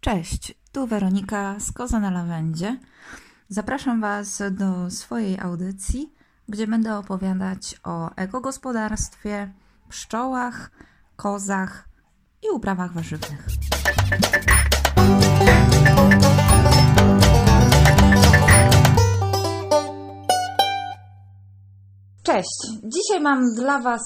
Cześć, tu Weronika z Koza na Lawendzie. Zapraszam Was do swojej audycji, gdzie będę opowiadać o ekogospodarstwie, pszczołach, kozach i uprawach warzywnych. Cześć! Dzisiaj mam dla Was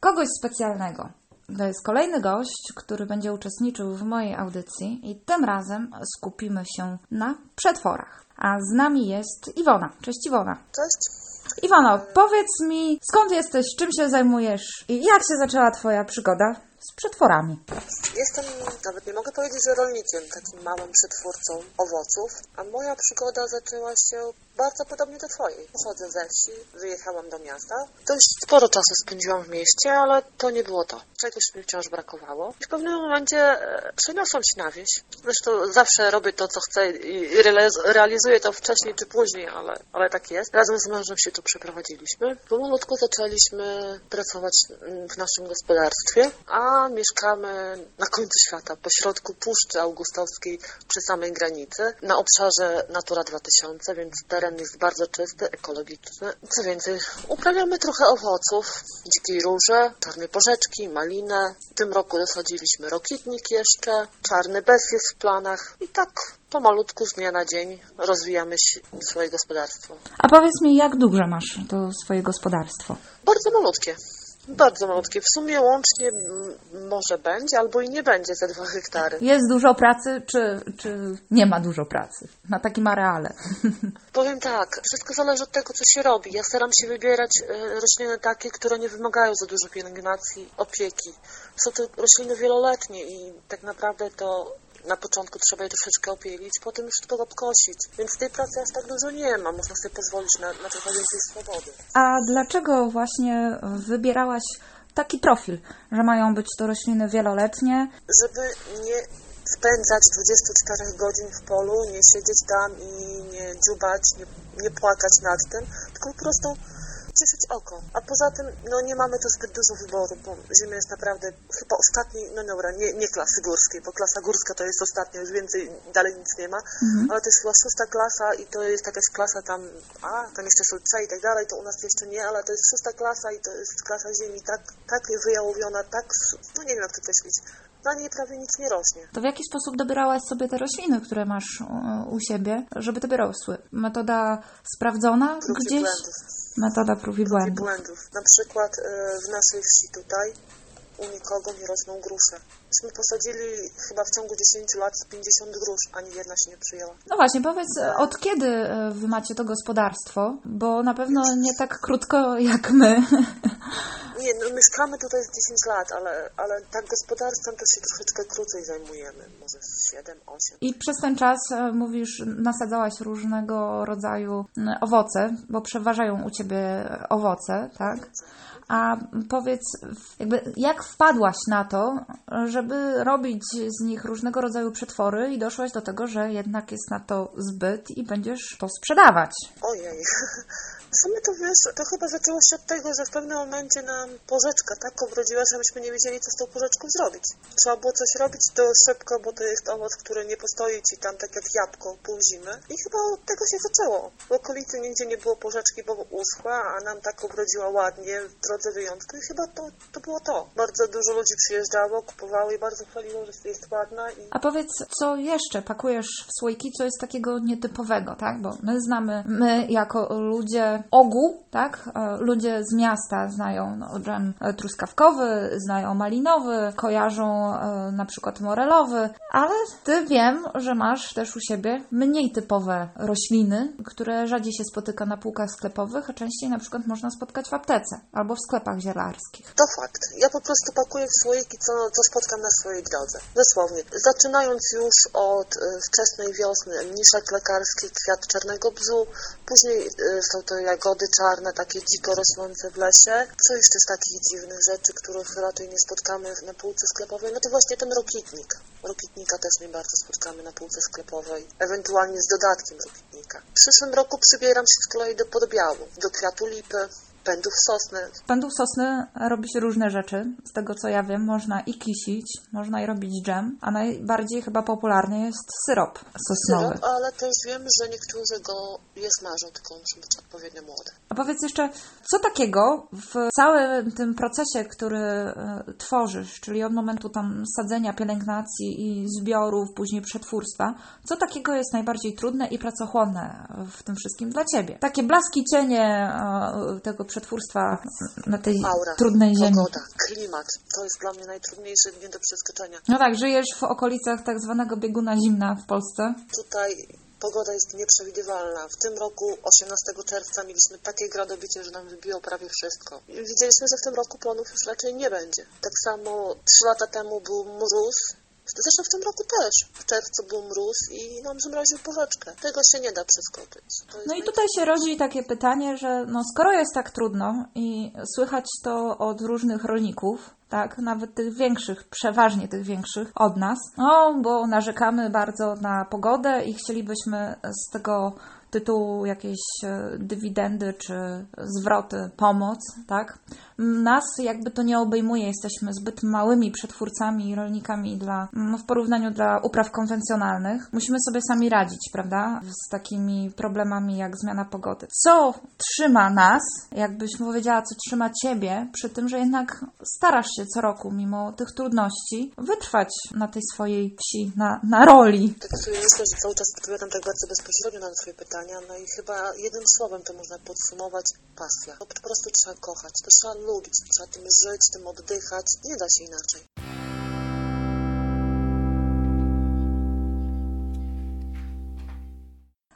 kogoś specjalnego. To jest kolejny gość, który będzie uczestniczył w mojej audycji i tym razem skupimy się na przetworach. A z nami jest Iwona. Cześć Iwona. Cześć. Iwono, powiedz mi, skąd jesteś, czym się zajmujesz i jak się zaczęła Twoja przygoda z przetworami? Jestem, nawet nie mogę powiedzieć, że rolnikiem, takim małym przetwórcą owoców, a moja przygoda zaczęła się bardzo podobnie do Twojej. Pochodzę ze wsi, wyjechałam do miasta. Dość sporo czasu spędziłam w mieście, ale to nie było to. Czegoś mi wciąż brakowało. I w pewnym momencie e, przeniosłam się na wieś. Zresztą zawsze robię to, co chcę i realiz- realizuję to wcześniej czy później, ale, ale tak jest. Razem z mężem się tu przeprowadziliśmy. Pomalutku zaczęliśmy pracować mm, w naszym gospodarstwie, a mieszkamy na końcu świata, pośrodku Puszczy Augustowskiej przy samej granicy, na obszarze Natura 2000, więc teren jest bardzo czysty, ekologiczny. Co więcej, uprawiamy trochę owoców, dzikiej róże, czarnej porzeczki, malinę. W tym roku dosadziliśmy rokitnik jeszcze, czarny bez jest w planach i tak pomalutku z dnia na dzień rozwijamy swoje gospodarstwo. A powiedz mi, jak duże masz to swoje gospodarstwo? Bardzo malutkie. Bardzo malutkie. W sumie łącznie może będzie, albo i nie będzie ze dwa hektary. Jest dużo pracy, czy, czy nie ma dużo pracy na takim areale? Powiem tak, wszystko zależy od tego, co się robi. Ja staram się wybierać e, rośliny takie, które nie wymagają za dużo pielęgnacji, opieki. Są to rośliny wieloletnie i tak naprawdę to na początku trzeba je troszeczkę opielić, potem już tylko obkosić. Więc tej pracy aż tak dużo nie ma. Można sobie pozwolić na, na trochę więcej swobody. A dlaczego właśnie wybierałaś taki profil, że mają być to rośliny wieloletnie? żeby nie spędzać 24 godzin w polu, nie siedzieć tam i nie dziubać, nie, nie płakać nad tym, tylko po prostu cieszyć oko. A poza tym, no nie mamy tu zbyt dużo wyboru, bo ziemia jest naprawdę chyba ostatni, no dobra, nie, nie klasy górskiej, bo klasa górska to jest ostatnia, już więcej, dalej nic nie ma, ale to jest chyba szósta klasa i to jest jakaś klasa tam, a tam jeszcze są C i tak dalej, to u nas jeszcze nie, ale to jest szósta klasa i to jest klasa ziemi tak, tak wyjałowiona, tak, no nie wiem jak to określić, na niej prawie nic nie rośnie. To w jaki sposób dobierałaś sobie te rośliny, które masz e, u siebie, żeby tobie rosły? Metoda sprawdzona Prób i gdzieś? błędów. Metoda prób i błędów. błędów. Na przykład e, w naszej wsi tutaj u nikogo nie rosną grusze. Myśmy posadzili chyba w ciągu 10 lat z 50 grusz, ani jedna się nie przyjęła. No właśnie, powiedz, e, od kiedy e, wy macie to gospodarstwo? Bo na pewno nie tak krótko jak my. Nie, no mieszkamy tutaj z 10 lat, ale, ale tak gospodarstwem to się troszeczkę krócej zajmujemy. Może z 7, 8. I przez ten czas, e, mówisz, nasadzałaś różnego rodzaju owoce, bo przeważają u ciebie owoce, tak? A powiedz, jakby jak wpadłaś na to, żeby robić z nich różnego rodzaju przetwory i doszłaś do tego, że jednak jest na to zbyt i będziesz to sprzedawać? Ojej. W sumie to wiesz, to chyba zaczęło się od tego, że w pewnym momencie nam porzeczka tak obrodziła, że myśmy nie wiedzieli, co z tą porzeczką zrobić. Trzeba było coś robić to szybko, bo to jest owoc, który nie postoi ci tam tak jak jabłko pół zimy. I chyba od tego się zaczęło. W okolicy nigdzie nie było porzeczki, bo uschła, a nam tak obrodziła ładnie, w drodze wyjątku i chyba to, to było to. Bardzo dużo ludzi przyjeżdżało, kupowało i bardzo chwaliło, że jest ładna i A powiedz, co jeszcze pakujesz w słoiki, co jest takiego nietypowego, tak? Bo my znamy, my jako ludzie ogół, tak? E, Ludzie z miasta znają no, truskawkowy, znają malinowy, kojarzą e, na przykład morelowy, ale ty wiem, że masz też u siebie mniej typowe rośliny, które rzadziej się spotyka na półkach sklepowych, a częściej na przykład można spotkać w aptece albo w sklepach zielarskich. To fakt. Ja po prostu pakuję w słoiki, co, co spotkam na swojej drodze. Dosłownie. Zaczynając już od e, wczesnej wiosny, mniszek lekarski, kwiat czarnego bzu, później e, są to jagody czarne, takie dziko rosnące w lesie. Co jeszcze z takich dziwnych rzeczy, których raczej nie spotkamy na półce sklepowej? No to właśnie ten rokitnik. Rokitnika też nie bardzo spotkamy na półce sklepowej, ewentualnie z dodatkiem rokitnika. W przyszłym roku przybieram się z kolei do podbiału, do kwiatu lipy, pędów sosny. Z pędów sosny robi się różne rzeczy. Z tego co ja wiem, można i kisić, można i robić dżem, a najbardziej chyba popularny jest syrop sosnowy. Syrop, ale też wiem, że niektórzy go je smażą, tylko muszą być odpowiednio młode. A powiedz jeszcze, co takiego w całym tym procesie, który e, tworzysz, czyli od momentu tam sadzenia, pielęgnacji i zbiorów, później przetwórstwa, co takiego jest najbardziej trudne i pracochłonne w tym wszystkim dla Ciebie? Takie blaski cienie e, tego przetwórstwa na tej Aura, trudnej ziemi. pogoda, klimat. To jest dla mnie najtrudniejsze nie do przeskoczenia. No tak, żyjesz w okolicach tak zwanego bieguna zimna w Polsce. Tutaj pogoda jest nieprzewidywalna. W tym roku 18 czerwca mieliśmy takie gradobicie, że nam wybiło prawie wszystko. Widzieliśmy, że w tym roku plonów już raczej nie będzie. Tak samo 3 lata temu był mróz. Zresztą w tym roku też. W czerwcu był mróz i nam zmroził porzeczkę. Tego się nie da przeskoczyć. No i tutaj się rodzi takie pytanie, że no skoro jest tak trudno i słychać to od różnych rolników, tak, nawet tych większych, przeważnie tych większych od nas, no bo narzekamy bardzo na pogodę i chcielibyśmy z tego tytułu jakieś e, dywidendy czy zwroty, pomoc, tak? Nas jakby to nie obejmuje, jesteśmy zbyt małymi przetwórcami i rolnikami dla, no, w porównaniu dla upraw konwencjonalnych. Musimy sobie sami radzić, prawda? Z takimi problemami jak zmiana pogody. Co trzyma nas, jakbyś powiedziała, co trzyma Ciebie przy tym, że jednak starasz się co roku, mimo tych trudności, wytrwać na tej swojej wsi, na, na roli. Tak sobie myślę, że cały czas odpowiadam tak bardzo bezpośrednio na Twoje no i chyba jednym słowem to można podsumować pasja. No po prostu trzeba kochać, to trzeba lubić, trzeba tym żyć, tym oddychać, nie da się inaczej.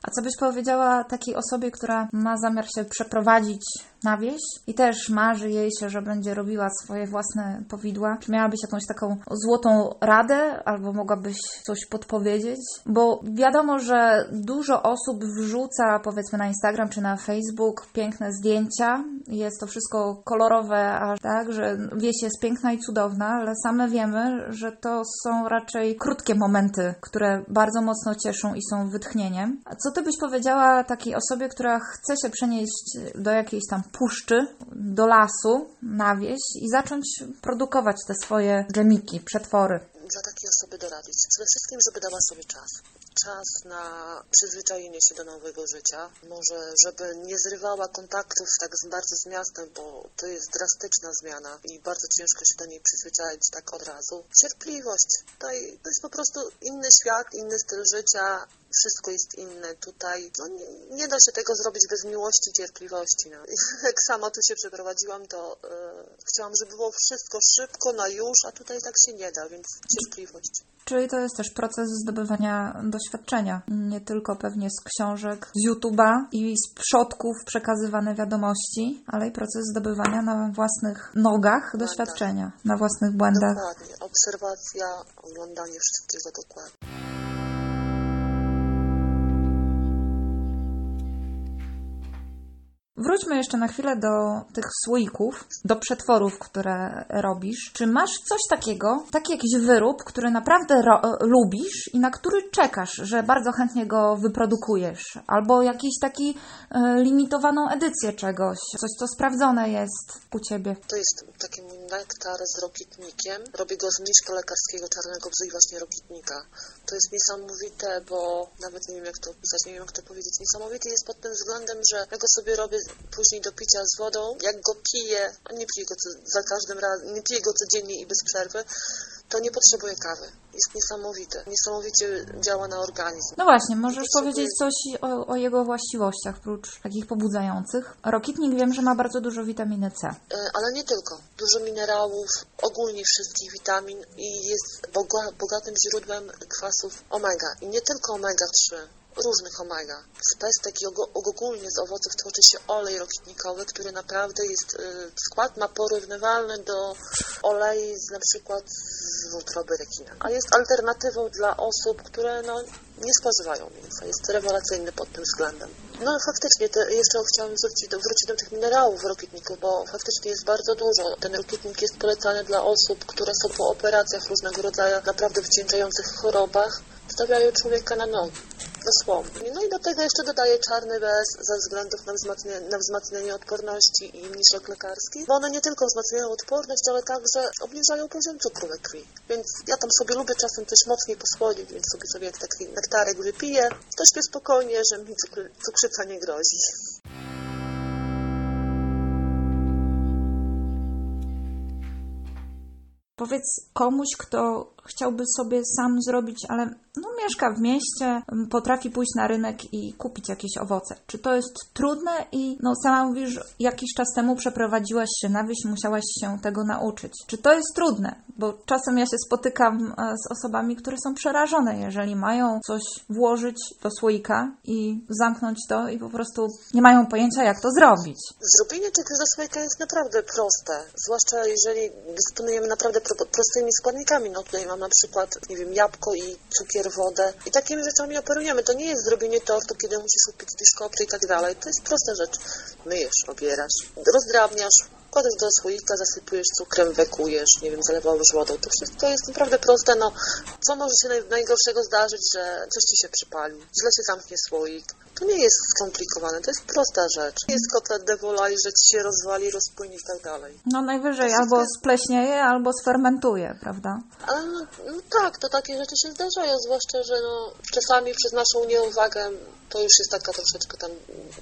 A co byś powiedziała takiej osobie, która ma zamiar się przeprowadzić na wieś i też marzy jej się, że będzie robiła swoje własne powidła? Czy miałabyś jakąś taką złotą radę, albo mogłabyś coś podpowiedzieć? Bo wiadomo, że dużo osób wrzuca, powiedzmy na Instagram czy na Facebook, piękne zdjęcia. Jest to wszystko kolorowe, aż tak, że wieś jest piękna i cudowna, ale same wiemy, że to są raczej krótkie momenty, które bardzo mocno cieszą i są wytchnieniem. A co ty byś powiedziała takiej osobie, która chce się przenieść do jakiejś tam puszczy, do lasu, na wieś i zacząć produkować te swoje dżemiki, przetwory? Dla takiej osoby doradzić. Przede wszystkim, żeby dała sobie czas. Czas na przyzwyczajenie się do nowego życia. Może, żeby nie zrywała kontaktów tak bardzo z miastem, bo to jest drastyczna zmiana i bardzo ciężko się do niej przyzwyczaić tak od razu. Cierpliwość. Tutaj to jest po prostu inny świat, inny styl życia. Wszystko jest inne tutaj. No nie, nie da się tego zrobić bez miłości cierpliwości. No. Jak sama tu się przeprowadziłam, to e, chciałam, żeby było wszystko szybko, na już, a tutaj tak się nie da, więc cierpliwość. Czyli to jest też proces zdobywania doświadczenia. Nie tylko pewnie z książek, z YouTube'a i z przodków przekazywane wiadomości, ale i proces zdobywania na własnych nogach doświadczenia, na własnych błędach. Dokładnie. Obserwacja, oglądanie wszystkiego dokładnie. Wróćmy jeszcze na chwilę do tych słoików, do przetworów, które robisz. Czy masz coś takiego, taki jakiś wyrób, który naprawdę e, lubisz i na który czekasz, że bardzo chętnie go wyprodukujesz? Albo jakiś taki e, limitowaną edycję czegoś, coś co sprawdzone jest u ciebie? To jest taki mój nektar z rokitnikiem. Robię go z mniszka lekarskiego czarnego bzu i właśnie rokitnika. To jest niesamowite, bo nawet nie wiem jak to opisać, nie wiem jak to powiedzieć. Niesamowity jest pod tym względem, że ja go sobie robię później do picia z wodą. Jak go piję, a nie piję go co, za każdym razem, nie piję go codziennie i bez przerwy, to nie potrzebuję kawy. Jest niesamowity. Niesamowicie działa na organizm. No właśnie, możesz Potrzebuję- powiedzieć coś o, o jego właściwościach, prócz takich pobudzających. Rokitnik wiem, że ma bardzo dużo witaminy C. E, ale nie tylko. Dużo minerałów, ogólnie wszystkich witamin i jest boga, bogatym źródłem kwasów omega. I nie tylko omega-3, różnych omega. Z pestek i ogólnie z owoców tworzy się olej rokitnikowy, który naprawdę jest, e, skład ma porównywalny do olei z na przykład z wątroby rekina. A jest alternatywą dla osób, które no, nie spożywają mięsa. Jest rewelacyjny pod tym względem. No faktycznie, jeszcze chciałam wrócić do, wrócić do tych minerałów w rokitniku, bo faktycznie jest bardzo dużo. Ten rokitnik jest polecany dla osób, które są po operacjach różnego rodzaju, naprawdę wdzięczających chorobach, stawiają człowieka na nogi. słomu. No i do tego jeszcze dodaję czarny bez ze względów na wzmacnianie, na wzmacnianie odporności i mniszek lekarski, bo one nie tylko wzmacniają odporność, ale także obniżają poziom cukru we krwi. Więc ja tam sobie lubię czasem coś mocniej posłodzić, więc sobie sobie taki nektarek wypiję, to śpię spokojnie, że mi cukrzyca nie grozi. Powiedz komuś, kto chciałby sobie sam zrobić, ale no, mieszka w mieście, potrafi pójść na rynek i kupić jakieś owoce. Czy to jest trudne? I no, sama mówisz, jakiś czas temu przeprowadziłaś się na wieś musiałaś się tego nauczyć. Czy to jest trudne? Bo czasem ja się spotykam z osobami, które są przerażone, jeżeli mają coś włożyć do słoika i zamknąć to i po prostu nie mają pojęcia, jak to zrobić. Zrobienie czegoś do słoika jest naprawdę proste, zwłaszcza jeżeli dysponujemy naprawdę prostymi składnikami. No tutaj mam na przykład, nie wiem, jabłko i cukier, wodę i takimi rzeczami operujemy. To nie jest zrobienie tortu, kiedy musisz upiec biszkopty i tak dalej. To jest prosta rzecz. Myjesz, obierasz, rozdrabniasz, kładziesz do słoika, zasypujesz cukrem, wekujesz, nie wiem, zalewałeś wodą. To wszystko jest naprawdę proste. No, co może się najgorszego zdarzyć, że coś ci się przypali, źle się zamknie słoik, to nie jest skomplikowane, to jest prosta rzecz. Nie jest kotlet de volaille, że ci się rozwali, rozpłynie i tak dalej. No najwyżej albo jest... spleśnieje, albo sfermentuje, prawda? Ale no, no, tak, to takie rzeczy się zdarzają, zwłaszcza, że no, czasami przez naszą nieuwagę to już jest taka troszeczkę tam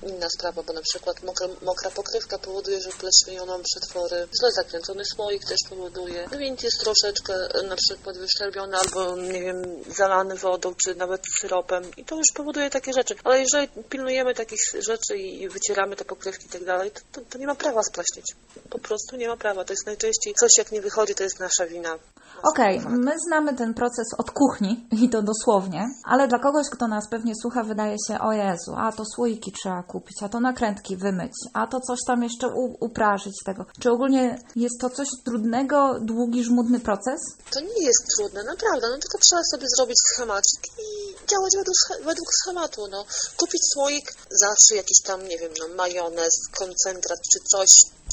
inna sprawa, bo na przykład mokra, mokra pokrywka powoduje, że pleśnieją nam przetwory, źle zakręcony słoik też powoduje, więc jest troszeczkę na przykład wyszczerbiony albo, nie wiem, zalany wodą, czy nawet syropem i to już powoduje takie rzeczy. Ale jeżeli pilnujemy takich rzeczy i wycieramy te pokrywki i tak dalej, to, to, to nie ma prawa splaśnić. Po prostu nie ma prawa. To jest najczęściej coś, jak nie wychodzi, to jest nasza wina. Okej, okay, my znamy ten proces od kuchni i to dosłownie, ale dla kogoś, kto nas pewnie słucha, wydaje się, o Jezu, a to słoiki trzeba kupić, a to nakrętki wymyć, a to coś tam jeszcze uprażyć tego. Czy ogólnie jest to coś trudnego, długi, żmudny proces? To nie jest trudne, naprawdę, no tylko trzeba sobie zrobić schemacik i działać według, według schematu, no. Kupić słoik, zawsze jakiś tam, nie wiem, no, majonez, koncentrat czy coś,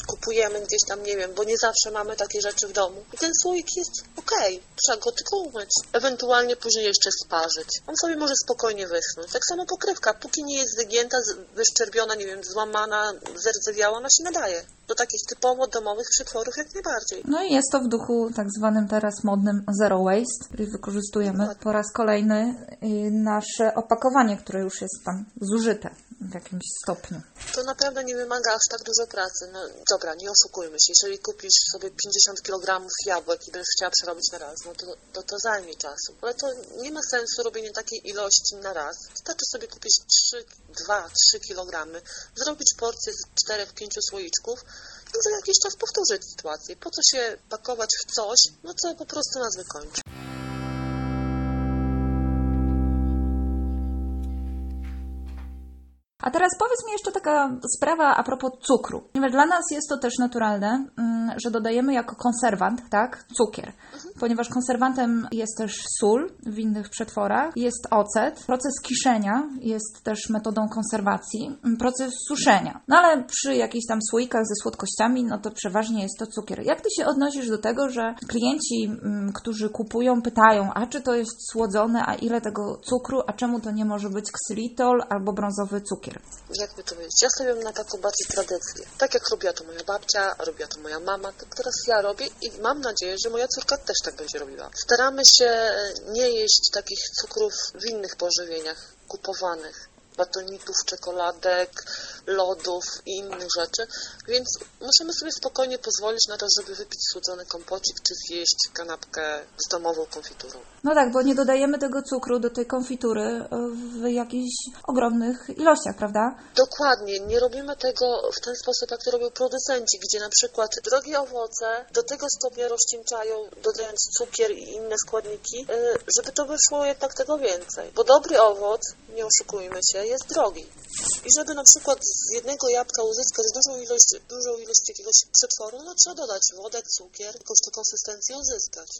kupujemy gdzieś tam, nie wiem, bo nie zawsze mamy takie rzeczy w domu. I ten słoik jest okej, okay, trzeba go tylko umyć. Ewentualnie później jeszcze sparzyć. On sobie może spokojnie wyschnąć. Tak samo pokrywka, póki nie jest wygięta, wyszczerbiona, nie wiem, złamana, zerdzewiała, ona się nadaje do takich typowo domowych przetworów jak najbardziej. No i jest to w duchu tak zwanym teraz modnym zero waste, czyli wykorzystujemy po raz kolejny y, nasze opakowanie, które już jest tam zużyte w jakimś stopniu. To naprawdę nie wymaga aż tak dużo pracy. No dobra, nie oszukujmy się. Jeżeli kupisz sobie 50 kg jabłek i będziesz chciała przerobić na raz, no to, to to zajmie czasu. Ale to nie ma sensu robienie takiej ilości na raz. Wystarczy sobie kupić 3, 2, 3 kg, zrobić porcję z 4-5 słoiczków i za jakiś czas powtórzyć sytuację. Po co się pakować w coś, no co po prostu nas wykończy. A teraz powiedz mi jeszcze taka sprawa a propos cukru. Ponieważ dla nas jest to też naturalne, mm, że dodajemy jako konserwant, tak, cukier. Ponieważ konserwantem jest też sól w innych przetworach, jest ocet. Proces kiszenia jest też metodą konserwacji, mm, proces suszenia. No ale przy jakichś tam słoikach ze słodkościami, no to przeważnie jest to cukier. Jak ty się odnosisz do tego, że klienci, mm, którzy kupują, pytają, a czy to jest słodzone, a ile tego cukru, a czemu to nie może być ksylitol albo brązowy cukier? Jakby to powiedzieć? Ja stawiam na taką bardziej tradycję. Tak jak robiła to moja babcia, robiła to moja mama, tak teraz ja robię i mam nadzieję, że moja córka też tak będzie robiła. Staramy się nie jeść takich cukrów w innych pożywieniach kupowanych batoników, czekoladek, lodów i innych rzeczy, więc możemy sobie spokojnie pozwolić na to, żeby wypić słodzony kompocik czy zjeść kanapkę z domową konfiturą. No tak, bo nie dodajemy tego cukru do tej konfitury w jakichś ogromnych ilościach, prawda? Dokładnie, nie robimy tego w ten sposób, jak to robią producenci, gdzie na przykład drogie owoce do tego stopnia rozcieńczają, dodając cukier i inne składniki, y, żeby to wyszło jednak tego więcej. Bo dobry owoc, nie oszukujmy się, jest drogi. I żeby na przykład z jednego jabłka uzyskać dużą ilość, dużą ilość jakiegoś przetworu, no trzeba dodać wodę, cukier, jakąś tę konsystencję uzyskać.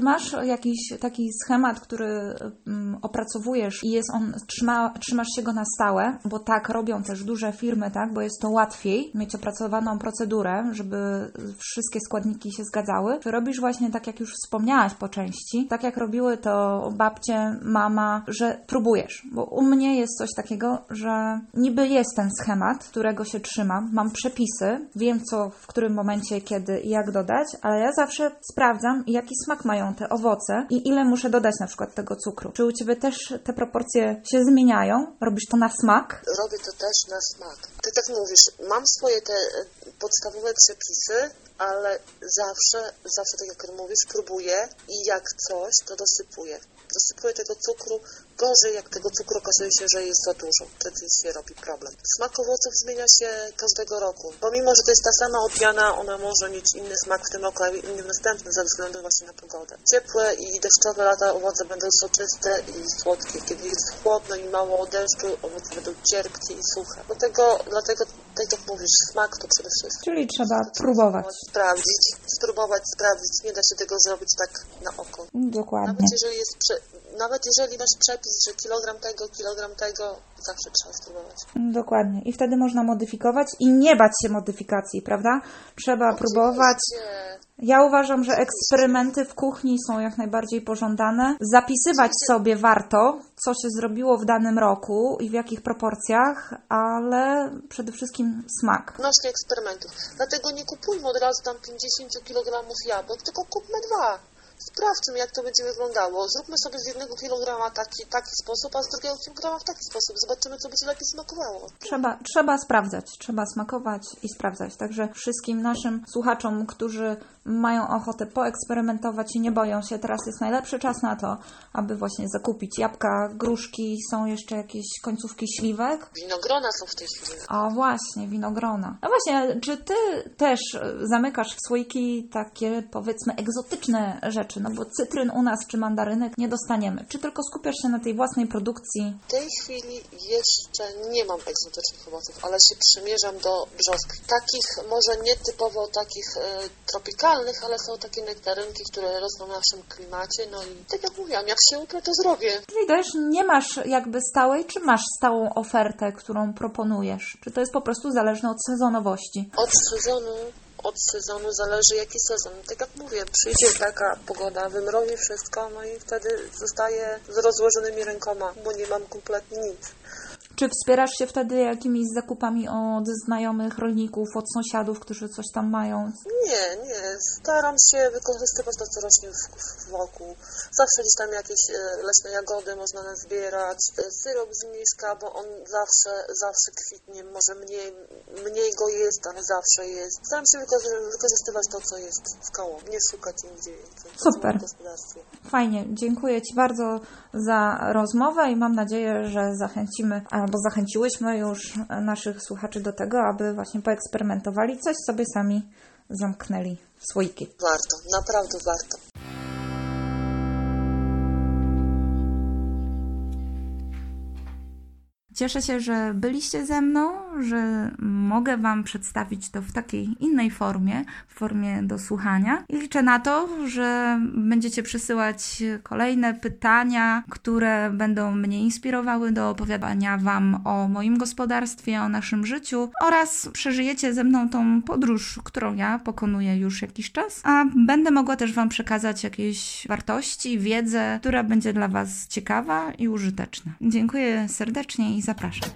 Masz jakiś taki schemat, który um, opracowujesz i jest on, trzyma, trzymasz się go na stałe, bo tak robią też duże firmy, tak, bo jest to łatwiej mieć opracowaną procedurę, żeby wszystkie składniki się zgadzały. Czy robisz właśnie tak, jak już wspomniałaś po części, tak jak robiły to babcie, mama, że próbujesz, bo u mnie jest coś takiego, że niby jest ten schemat, którego się trzymam, mam przepisy, wiem co w którym momencie, kiedy i jak dodać, ale ja zawsze sprawdzam, jaki smak mają te owoce i ile muszę dodać na przykład tego cukru. Czy u Ciebie też te proporcje się zmieniają? Robisz to na smak? Robię to też na smak. Ty tak mówisz, mam swoje te e, podstawowe przepisy, ale zawsze, zawsze tak jak mówisz, próbuję i jak coś, to dosypuję dosypuję tego cukru gorzej, jak tego cukru okazuje się, że jest za dużo. Wtedy się robi problem. Smak owoców zmienia się każdego roku. Pomimo, że to jest ta sama odmiana, ona może mieć inny smak w tym roku, a inny w następnym, ze względu właśnie na pogodę. Ciepłe i deszczowe lata owoce będą soczyste i słodkie. Kiedy jest chłodno i mało deszczu, owoce będą cierpkie i suche. Dlatego, dlatego tak jak mówisz, smak to przede wszystkim. Czyli trzeba próbować. Sprawdzić, spróbować, sprawdzić. Nie da się tego zrobić tak na oko. Dokładnie. Nawet jeżeli jest nawet jeżeli masz przepis, że kilogram tego, kilogram tego, zawsze trzeba spróbować. Dokładnie. I wtedy można modyfikować i nie bać się modyfikacji, prawda? Trzeba Oczywiście. próbować. Ja uważam, że eksperymenty w kuchni są jak najbardziej pożądane. Zapisywać sobie warto, co się zrobiło w danym roku i w jakich proporcjach, ale przede wszystkim smak. Nośnie eksperymentów. Dlatego nie kupujmy od razu tam 50 kg jabłek, tylko kupmy dwa sprawdźmy, jak to będzie wyglądało. Zróbmy sobie z jednego kilograma taki, taki sposób, a z drugiego kilograma w taki sposób. Zobaczymy, co będzie lepiej smakowało. Trzeba, trzeba sprawdzać, trzeba smakować i sprawdzać. Także wszystkim naszym słuchaczom, którzy mają ochotę poeksperymentować i nie boją się, teraz jest najlepszy czas na to, aby właśnie zakupić jabłka, gruszki, są jeszcze jakieś końcówki śliwek. Winogrona są w tej chwili. A właśnie, winogrona. No właśnie, czy ty też zamykasz w słoiki takie powiedzmy egzotyczne rzeczy? No bo cytryn u nas czy mandarynek nie dostaniemy. Czy tylko skupiasz się na tej własnej produkcji? W tej chwili jeszcze nie mam egzotycznych owoców, ale się przymierzam do brzosk. Takich może nietypowo takich e, tropikalnych, ale są takie nektarynki, które rosną w naszym klimacie. No i tak jak mówiłam, jak się uprę, to zrobię. Czyli też nie masz jakby stałej, czy masz stałą ofertę, którą proponujesz? Czy to jest po prostu zależne od sezonowości? Od sezonu od sezonu zależy jaki sezon. Tak jak mówię, przyjdzie taka pogoda, wymrowi wszystko, no i wtedy zostaję z rozłożonymi rękoma, bo nie mam kompletnie nic. Czy wspierasz się wtedy jakimiś zakupami od znajomych rolników, od sąsiadów, którzy coś tam mają? Nie, nie. Staram się wykorzystywać to, co rośnie wokół. Zawsze gdzieś tam jakieś e, leśne jagody można nazbierać. E, syrop z miszka, bo on zawsze, zawsze kwitnie. Może mniej, mniej go jest, ale zawsze jest. Staram się wykorzystywać to, co jest w koło. Nie szukać nigdzie więcej. Super. Fajnie. Dziękuję Ci bardzo za rozmowę i mam nadzieję, że zachęcimy albo zachęciłyśmy już naszych słuchaczy do tego, aby właśnie poeksperymentowali, coś sobie sami zamknęli w słoiki. Warto, naprawdę warto. Cieszę się, że byliście ze mną, że mogę Wam przedstawić to w takiej innej formie, w formie do słuchania. I liczę na to, że będziecie przysyłać kolejne pytania, które będą mnie inspirowały do opowiadania Wam o moim gospodarstwie, o naszym życiu oraz przeżyjecie ze mną tą podróż, którą ja pokonuję już jakiś czas, a będę mogła też Wam przekazać jakieś wartości, wiedzę, która będzie dla Was ciekawa i użyteczna. Dziękuję serdecznie i zapraszam.